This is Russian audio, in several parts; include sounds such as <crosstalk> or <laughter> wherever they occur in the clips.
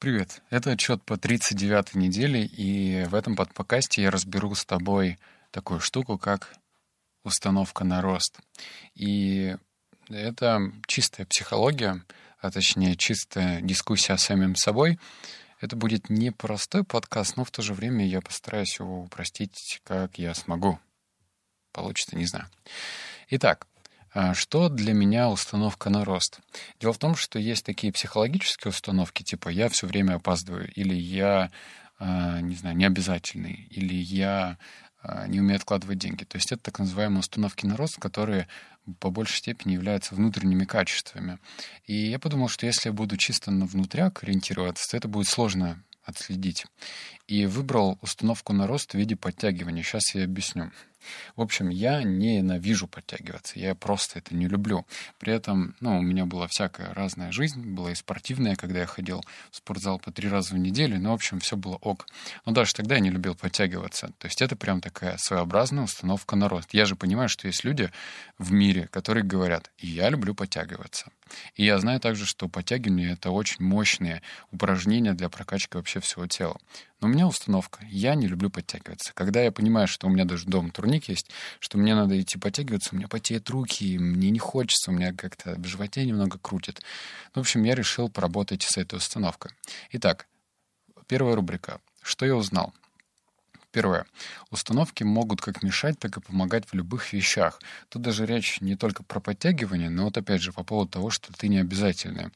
Привет, это отчет по 39-й неделе, и в этом подкасте я разберу с тобой такую штуку, как установка на рост. И это чистая психология, а точнее чистая дискуссия с самим собой. Это будет непростой подкаст, но в то же время я постараюсь его упростить, как я смогу. Получится, не знаю. Итак, что для меня установка на рост? Дело в том, что есть такие психологические установки, типа я все время опаздываю, или я, а, не знаю, необязательный, или я а, не умею откладывать деньги. То есть это так называемые установки на рост, которые по большей степени являются внутренними качествами. И я подумал, что если я буду чисто на внутряк ориентироваться, то это будет сложно отследить. И выбрал установку на рост в виде подтягивания. Сейчас я объясню. В общем, я ненавижу подтягиваться, я просто это не люблю. При этом, ну, у меня была всякая разная жизнь, была и спортивная, когда я ходил в спортзал по три раза в неделю, но, в общем, все было ок. Но даже тогда я не любил подтягиваться. То есть это прям такая своеобразная установка на рост. Я же понимаю, что есть люди в мире, которые говорят, я люблю подтягиваться. И я знаю также, что подтягивание — это очень мощные упражнения для прокачки вообще всего тела. Но у меня установка. Я не люблю подтягиваться. Когда я понимаю, что у меня даже дома турник есть, что мне надо идти подтягиваться, у меня потеют руки, мне не хочется, у меня как-то в животе немного крутит. В общем, я решил поработать с этой установкой. Итак, первая рубрика. Что я узнал? Первое. Установки могут как мешать, так и помогать в любых вещах. Тут даже речь не только про подтягивание, но вот опять же по поводу того, что ты не обязательный.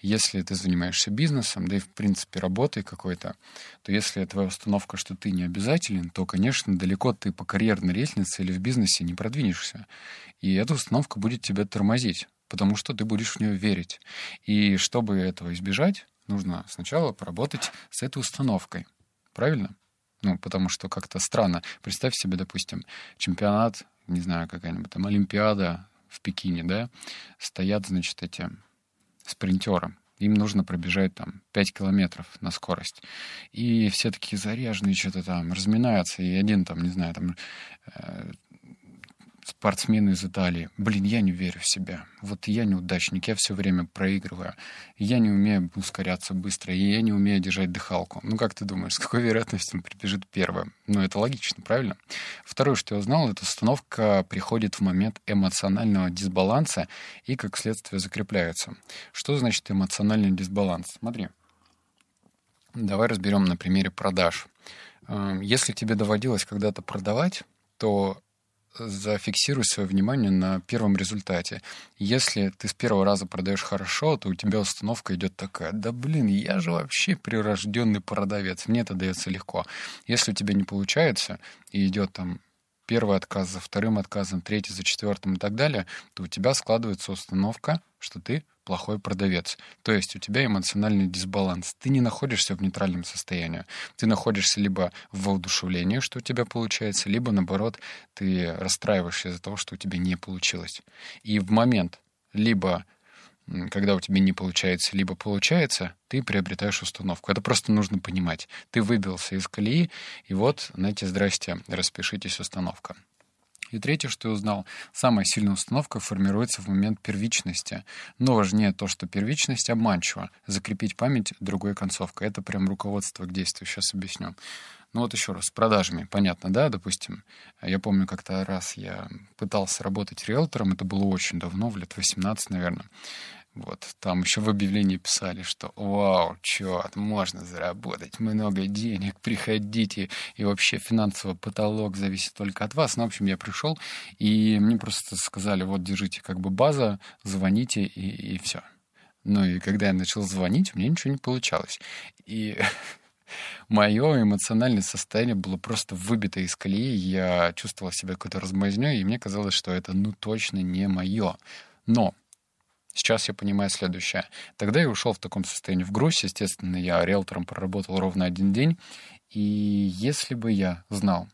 Если ты занимаешься бизнесом, да и в принципе работой какой-то, то если твоя установка, что ты не обязателен, то, конечно, далеко ты по карьерной лестнице или в бизнесе не продвинешься. И эта установка будет тебя тормозить, потому что ты будешь в нее верить. И чтобы этого избежать, нужно сначала поработать с этой установкой. Правильно? Ну, потому что как-то странно. Представь себе, допустим, чемпионат, не знаю, какая-нибудь там Олимпиада в Пекине, да, стоят, значит, эти спринтеры. Им нужно пробежать там 5 километров на скорость. И все такие заряженные, что-то там разминаются. И один там, не знаю, там э, спортсмены из Италии. Блин, я не верю в себя. Вот я неудачник, я все время проигрываю. Я не умею ускоряться быстро, и я не умею держать дыхалку. Ну, как ты думаешь, с какой вероятностью он прибежит первым? Ну, это логично, правильно? Второе, что я узнал, эта установка приходит в момент эмоционального дисбаланса и, как следствие, закрепляется. Что значит эмоциональный дисбаланс? Смотри. Давай разберем на примере продаж. Эм, если тебе доводилось когда-то продавать, то зафиксируй свое внимание на первом результате. Если ты с первого раза продаешь хорошо, то у тебя установка идет такая, да блин, я же вообще прирожденный продавец, мне это дается легко. Если у тебя не получается и идет там первый отказ за вторым отказом, третий за четвертым и так далее, то у тебя складывается установка, что ты плохой продавец. То есть у тебя эмоциональный дисбаланс. Ты не находишься в нейтральном состоянии. Ты находишься либо в воодушевлении, что у тебя получается, либо наоборот, ты расстраиваешься из-за того, что у тебя не получилось. И в момент либо когда у тебя не получается, либо получается, ты приобретаешь установку. Это просто нужно понимать. Ты выбился из колеи, и вот, знаете, здрасте, распишитесь установка. И третье, что я узнал, самая сильная установка формируется в момент первичности. Но важнее то, что первичность обманчива. Закрепить память другой концовкой. Это прям руководство к действию. Сейчас объясню. Ну вот еще раз, с продажами, понятно, да, допустим. Я помню, как-то раз я пытался работать риэлтором, это было очень давно, в лет 18, наверное. Вот, там еще в объявлении писали, что «Вау, чё, можно заработать много денег, приходите». И вообще финансовый потолок зависит только от вас. Ну, в общем, я пришел, и мне просто сказали «Вот, держите как бы база, звоните, и, и все». Ну и когда я начал звонить, у меня ничего не получалось. И <laughs> мое эмоциональное состояние было просто выбито из колеи. Я чувствовал себя какой-то размазнёй, и мне казалось, что это ну точно не мое. Но Сейчас я понимаю следующее. Тогда я ушел в таком состоянии в грусть. Естественно, я риэлтором проработал ровно один день. И если бы я знал,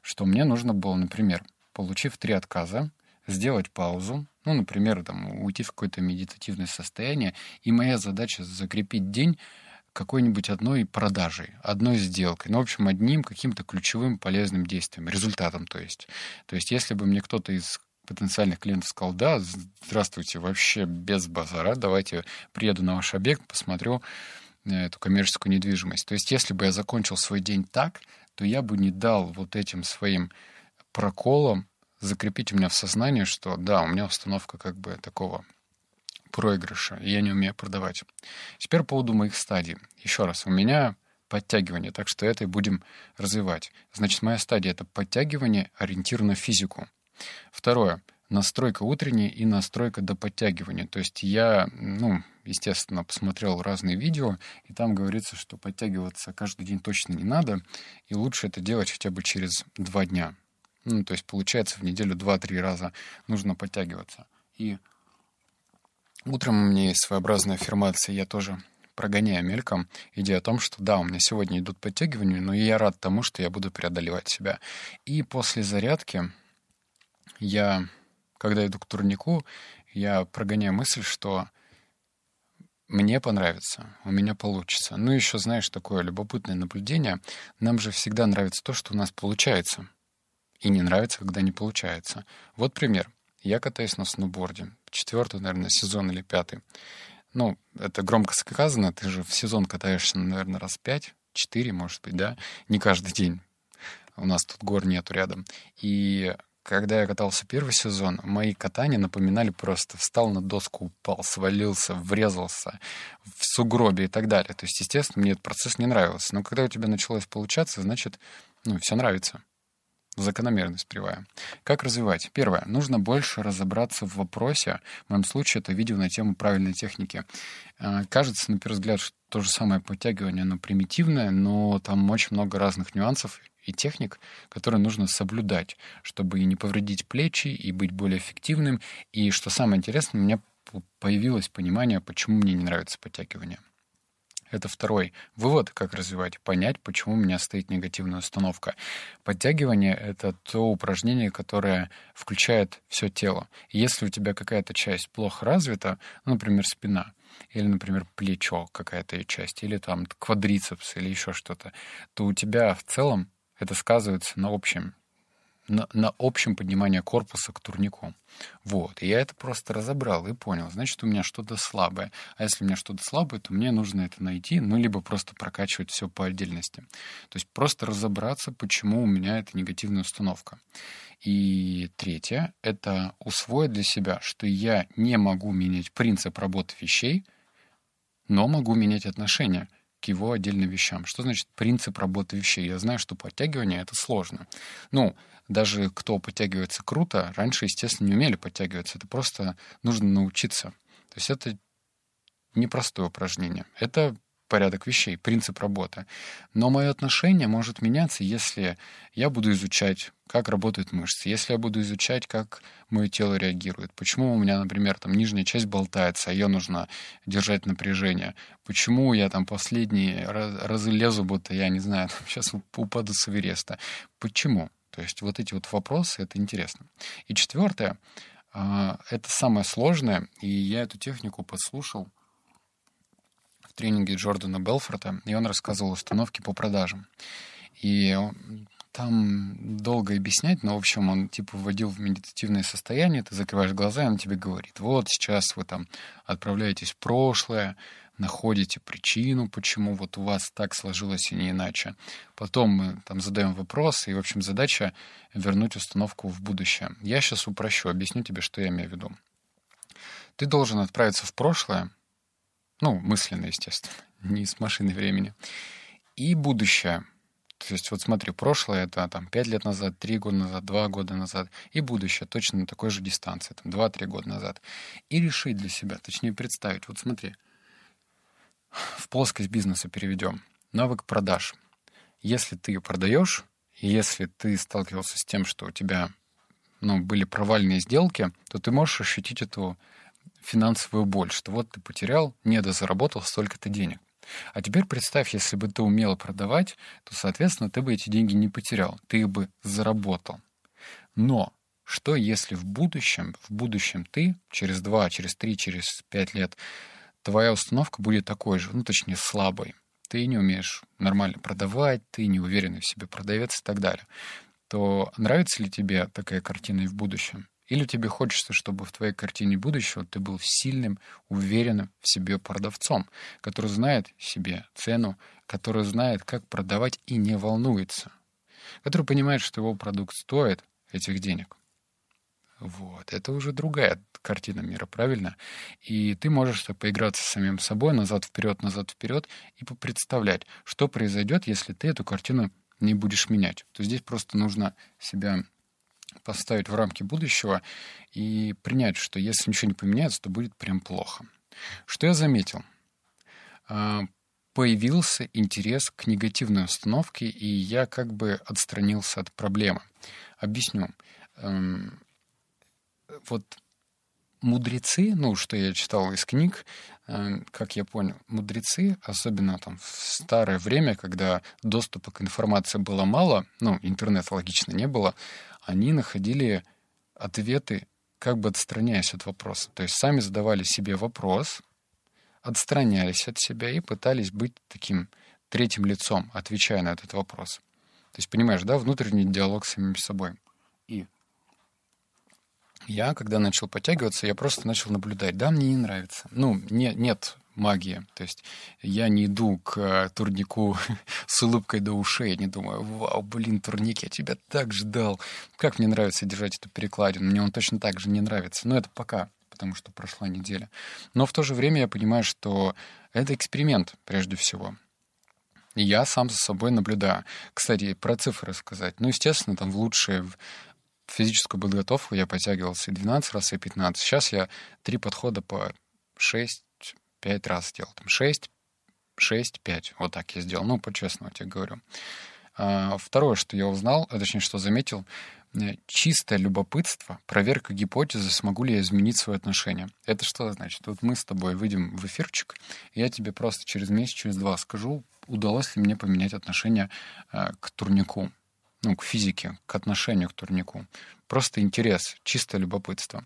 что мне нужно было, например, получив три отказа, сделать паузу, ну, например, там, уйти в какое-то медитативное состояние, и моя задача закрепить день какой-нибудь одной продажей, одной сделкой, ну, в общем, одним каким-то ключевым полезным действием, результатом, то есть. То есть, если бы мне кто-то из потенциальных клиентов сказал, да, здравствуйте, вообще без базара, давайте приеду на ваш объект, посмотрю, э, эту коммерческую недвижимость. То есть если бы я закончил свой день так, то я бы не дал вот этим своим проколам закрепить у меня в сознании, что да, у меня установка как бы такого проигрыша, и я не умею продавать. Теперь по поводу моих стадий. Еще раз, у меня подтягивание, так что это и будем развивать. Значит, моя стадия — это подтягивание, ориентировано на физику. Второе — настройка утренняя и настройка до подтягивания. То есть я, ну, естественно, посмотрел разные видео, и там говорится, что подтягиваться каждый день точно не надо, и лучше это делать хотя бы через два дня. Ну, то есть, получается, в неделю два-три раза нужно подтягиваться. И утром есть своеобразная аффирмация, я тоже прогоняю мельком идея о том, что да, у меня сегодня идут подтягивания, но я рад тому, что я буду преодолевать себя. И после зарядки я, когда иду к турнику, я прогоняю мысль, что мне понравится, у меня получится. Ну, еще, знаешь, такое любопытное наблюдение. Нам же всегда нравится то, что у нас получается. И не нравится, когда не получается. Вот пример. Я катаюсь на сноуборде. Четвертый, наверное, сезон или пятый. Ну, это громко сказано. Ты же в сезон катаешься, наверное, раз пять, четыре, может быть, да? Не каждый день. У нас тут гор нету рядом. И когда я катался первый сезон, мои катания напоминали просто встал на доску, упал, свалился, врезался в сугробе и так далее. То есть, естественно, мне этот процесс не нравился. Но когда у тебя началось получаться, значит, ну, все нравится. Закономерность привая. Как развивать? Первое. Нужно больше разобраться в вопросе. В моем случае это видео на тему правильной техники. Э, кажется, на первый взгляд, что то же самое подтягивание, оно примитивное, но там очень много разных нюансов и техник, которые нужно соблюдать, чтобы и не повредить плечи, и быть более эффективным. И что самое интересное, у меня появилось понимание, почему мне не нравится подтягивание. Это второй вывод, как развивать, понять, почему у меня стоит негативная установка. Подтягивание — это то упражнение, которое включает все тело. И если у тебя какая-то часть плохо развита, ну, например, спина, или, например, плечо какая-то часть, или там квадрицепс, или еще что-то, то у тебя в целом это сказывается на общем на, на общем поднимании корпуса к турнику. Вот. И я это просто разобрал и понял. Значит, у меня что-то слабое. А если у меня что-то слабое, то мне нужно это найти, ну, либо просто прокачивать все по отдельности. То есть просто разобраться, почему у меня это негативная установка. И третье — это усвоить для себя, что я не могу менять принцип работы вещей, но могу менять отношения к его отдельным вещам. Что значит принцип работы вещей? Я знаю, что подтягивание — это сложно. Ну, даже кто подтягивается круто, раньше, естественно, не умели подтягиваться. Это просто нужно научиться. То есть это непростое упражнение. Это порядок вещей, принцип работы. Но мое отношение может меняться, если я буду изучать, как работают мышцы, если я буду изучать, как мое тело реагирует, почему у меня, например, там нижняя часть болтается, а ее нужно держать напряжение, почему я там последние разы лезу, будто я, не знаю, <laughs> там, сейчас упаду с Эвереста. Почему? То есть вот эти вот вопросы, это интересно. И четвертое, а, это самое сложное, и я эту технику подслушал тренинге Джордана Белфорта, и он рассказывал установки по продажам. И там долго объяснять, но, в общем, он, типа, вводил в медитативное состояние, ты закрываешь глаза, и он тебе говорит, вот сейчас вы там отправляетесь в прошлое, находите причину, почему вот у вас так сложилось и не иначе. Потом мы там задаем вопросы, и, в общем, задача вернуть установку в будущее. Я сейчас упрощу, объясню тебе, что я имею в виду. Ты должен отправиться в прошлое, ну, мысленно, естественно, <laughs> не с машины времени, и будущее. То есть вот смотри, прошлое — это там 5 лет назад, 3 года назад, 2 года назад, и будущее точно на такой же дистанции, там 2-3 года назад. И решить для себя, точнее представить. Вот смотри, в плоскость бизнеса переведем. Навык продаж. Если ты продаешь, если ты сталкивался с тем, что у тебя ну, были провальные сделки, то ты можешь ощутить эту финансовую боль, что вот ты потерял, недозаработал столько-то денег. А теперь представь, если бы ты умел продавать, то, соответственно, ты бы эти деньги не потерял, ты их бы заработал. Но что если в будущем, в будущем ты через два, через три, через пять лет твоя установка будет такой же, ну, точнее, слабой. Ты не умеешь нормально продавать, ты не уверенный в себе продавец и так далее. То нравится ли тебе такая картина и в будущем? Или тебе хочется, чтобы в твоей картине будущего ты был сильным, уверенным в себе продавцом, который знает себе цену, который знает, как продавать и не волнуется, который понимает, что его продукт стоит этих денег. Вот, это уже другая картина мира, правильно? И ты можешь поиграться с самим собой, назад-вперед, назад-вперед, и попредставлять, что произойдет, если ты эту картину не будешь менять. То здесь просто нужно себя поставить в рамки будущего и принять, что если ничего не поменяется, то будет прям плохо. Что я заметил? А, появился интерес к негативной установке, и я как бы отстранился от проблемы. Объясню. Эм, вот мудрецы, ну, что я читал из книг, э, как я понял, мудрецы, особенно там в старое время, когда доступа к информации было мало, ну, интернета логично не было, они находили ответы, как бы отстраняясь от вопроса. То есть сами задавали себе вопрос, отстранялись от себя и пытались быть таким третьим лицом, отвечая на этот вопрос. То есть, понимаешь, да, внутренний диалог с самим собой. И я, когда начал подтягиваться, я просто начал наблюдать. Да, мне не нравится. Ну, не, нет магии. То есть я не иду к э, турнику <laughs> с улыбкой до ушей, не думаю, вау, блин, турник, я тебя так ждал. Как мне нравится держать эту перекладину. Мне он точно так же не нравится. Но это пока, потому что прошла неделя. Но в то же время я понимаю, что это эксперимент, прежде всего. И я сам за собой наблюдаю. Кстати, про цифры сказать. Ну, естественно, там в лучшие физическую подготовку я подтягивался и 12 раз, и 15. Сейчас я три подхода по 6-5 раз сделал. Там 6, 6, 5. Вот так я сделал. Ну, по-честному тебе говорю. А, второе, что я узнал, а точнее, что заметил, э, чистое любопытство, проверка гипотезы, смогу ли я изменить свое отношение. Это что значит? Вот мы с тобой выйдем в эфирчик, и я тебе просто через месяц, через два скажу, удалось ли мне поменять отношение э, к турнику ну, к физике, к отношению к турнику. Просто интерес, чисто любопытство.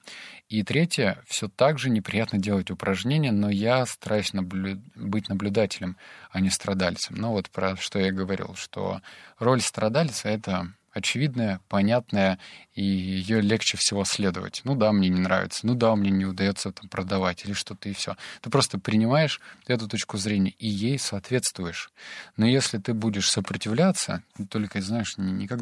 И третье, все так же неприятно делать упражнения, но я стараюсь наблю... быть наблюдателем, а не страдальцем. Ну вот про что я говорил, что роль страдальца — это очевидная, понятная, и ее легче всего следовать. Ну да, мне не нравится, ну да, мне не удается там продавать или что-то и все. Ты просто принимаешь эту точку зрения и ей соответствуешь. Но если ты будешь сопротивляться, только, знаешь, не как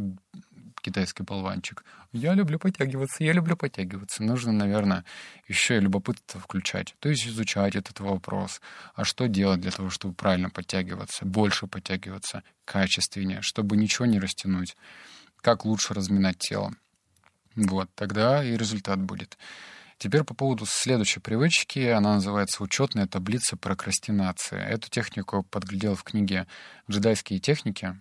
китайский болванчик. Я люблю подтягиваться, я люблю подтягиваться. Нужно, наверное, еще и любопытство включать. То есть изучать этот вопрос. А что делать для того, чтобы правильно подтягиваться, больше подтягиваться, качественнее, чтобы ничего не растянуть как лучше разминать тело. Вот, тогда и результат будет. Теперь по поводу следующей привычки. Она называется «Учетная таблица прокрастинации». Эту технику подглядел в книге «Джедайские техники».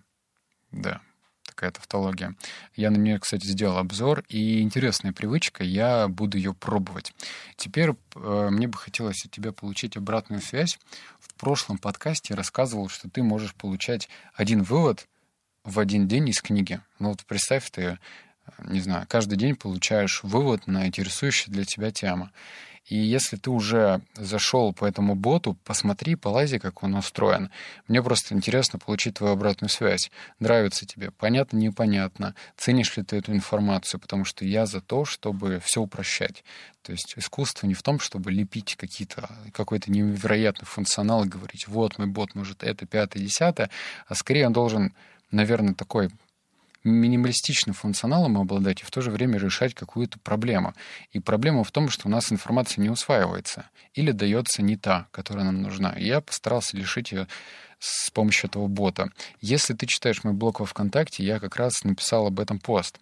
Да, такая тавтология. Я на нее, кстати, сделал обзор, и интересная привычка, я буду ее пробовать. Теперь э, мне бы хотелось от тебя получить обратную связь. В прошлом подкасте я рассказывал, что ты можешь получать один вывод в один день из книги. Ну вот представь, ты, не знаю, каждый день получаешь вывод на интересующую для тебя тему. И если ты уже зашел по этому боту, посмотри, полази, как он устроен. Мне просто интересно получить твою обратную связь. Нравится тебе? Понятно, непонятно? Ценишь ли ты эту информацию? Потому что я за то, чтобы все упрощать. То есть искусство не в том, чтобы лепить какие-то, какой-то невероятный функционал и говорить, вот мой бот может это, пятое, десятое, а скорее он должен наверное, такой минималистичным функционалом обладать и в то же время решать какую-то проблему. И проблема в том, что у нас информация не усваивается или дается не та, которая нам нужна. И я постарался лишить ее с помощью этого бота. Если ты читаешь мой блог во ВКонтакте, я как раз написал об этом пост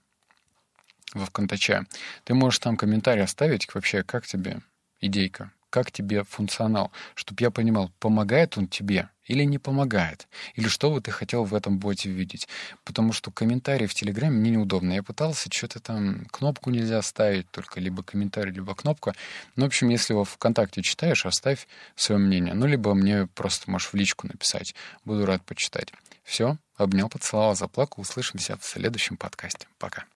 во ВКонтаче. Ты можешь там комментарий оставить вообще, как тебе идейка, как тебе функционал, чтобы я понимал, помогает он тебе или не помогает, или что бы ты хотел в этом боте видеть. Потому что комментарии в Телеграме мне неудобно. Я пытался, что-то там, кнопку нельзя ставить, только либо комментарий, либо кнопка. Ну, в общем, если во ВКонтакте читаешь, оставь свое мнение. Ну, либо мне просто можешь в личку написать. Буду рад почитать. Все, обнял, поцеловал, заплакал. Услышимся в следующем подкасте. Пока.